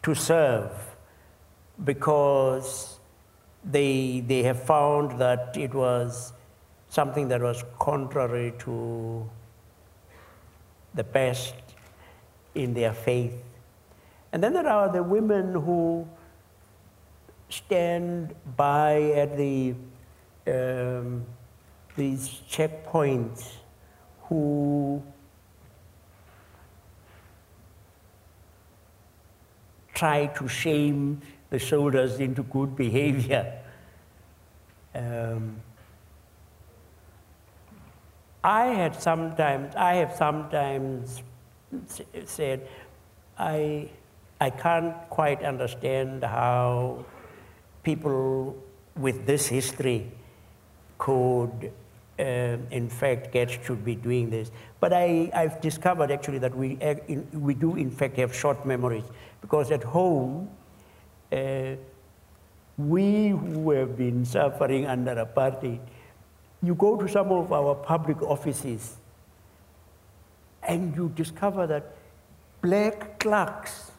to serve because they, they have found that it was something that was contrary to the best in their faith. And then there are the women who stand by at the, um, these checkpoints who try to shame the soldiers into good behavior. Um, I had sometimes, I have sometimes said, I, I can't quite understand how people with this history could, um, in fact, get should be doing this. But I, I've discovered actually that we, we do, in fact, have short memories because at home, uh, we who have been suffering under apartheid, you go to some of our public offices and you discover that black clerks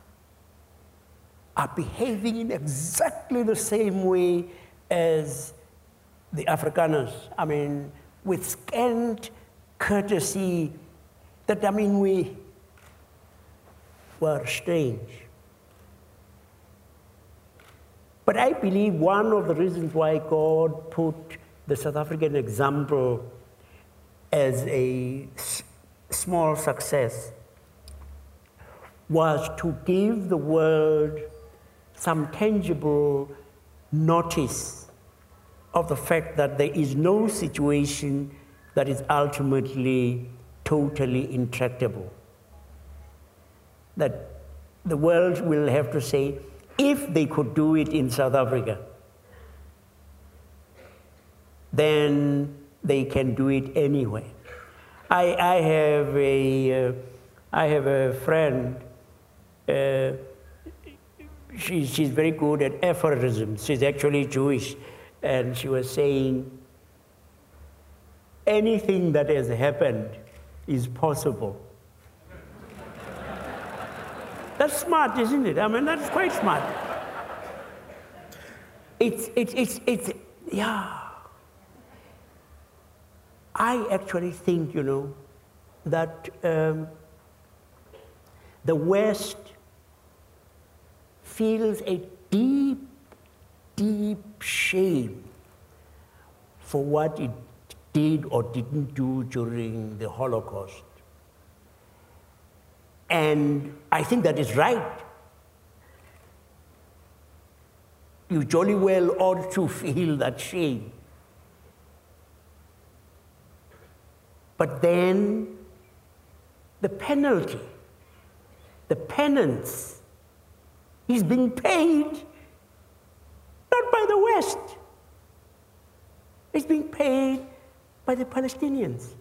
are behaving in exactly the same way as the Afrikaners. I mean, with scant courtesy that, I mean, we were strange. But I believe one of the reasons why God put the South African example as a small success was to give the world some tangible notice of the fact that there is no situation that is ultimately totally intractable. That the world will have to say, if they could do it in South Africa, then they can do it anyway. I, I, have, a, uh, I have a friend, uh, she, she's very good at aphorisms. She's actually Jewish. And she was saying, anything that has happened is possible. that's smart, isn't it? I mean, that's quite smart. It's, it's, it's, it's, yeah. I actually think, you know, that um, the West feels a deep, deep shame for what it did or didn't do during the Holocaust. And I think that is right. You jolly well ought to feel that shame. But then the penalty, the penance, is being paid not by the West, it's being paid by the Palestinians.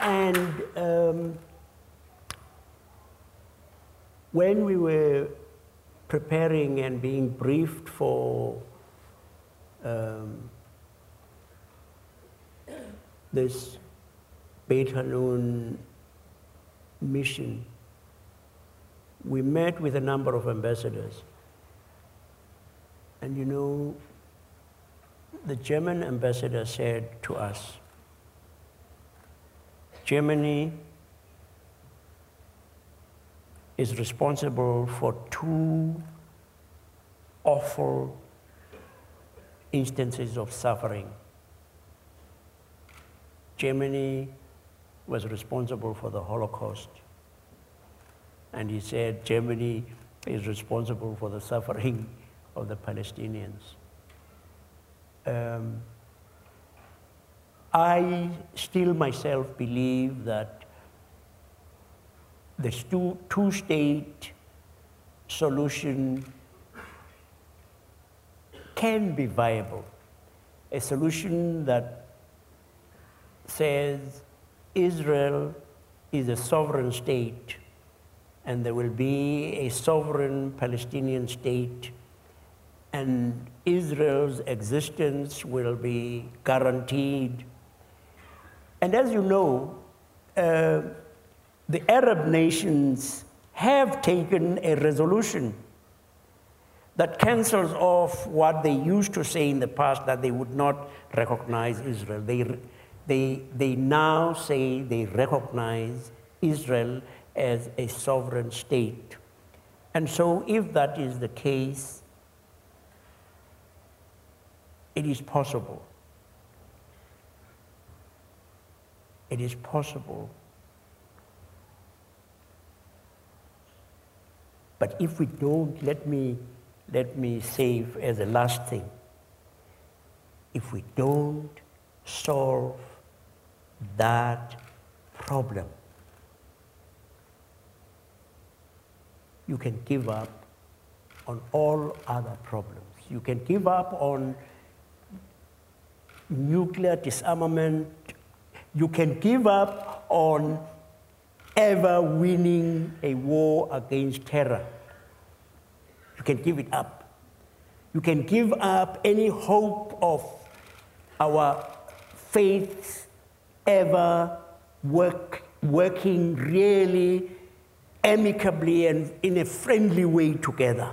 And um, when we were preparing and being briefed for um, this Beit Hanun mission, we met with a number of ambassadors. And you know, the German ambassador said to us, Germany is responsible for two awful instances of suffering. Germany was responsible for the Holocaust. And he said Germany is responsible for the suffering of the Palestinians. Um, I still myself believe that the two, two state solution can be viable. A solution that says Israel is a sovereign state and there will be a sovereign Palestinian state and Israel's existence will be guaranteed. And as you know, uh, the Arab nations have taken a resolution that cancels off what they used to say in the past that they would not recognize Israel. They, they, they now say they recognize Israel as a sovereign state. And so, if that is the case, it is possible. It is possible. But if we don't, let me, let me say as a last thing if we don't solve that problem, you can give up on all other problems. You can give up on nuclear disarmament. You can give up on ever winning a war against terror. You can give it up. You can give up any hope of our faith ever work, working really amicably and in a friendly way together.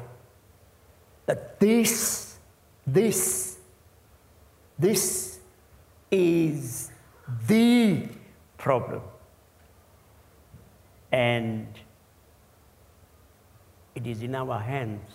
That this, this, this is the problem. And it is in our hands.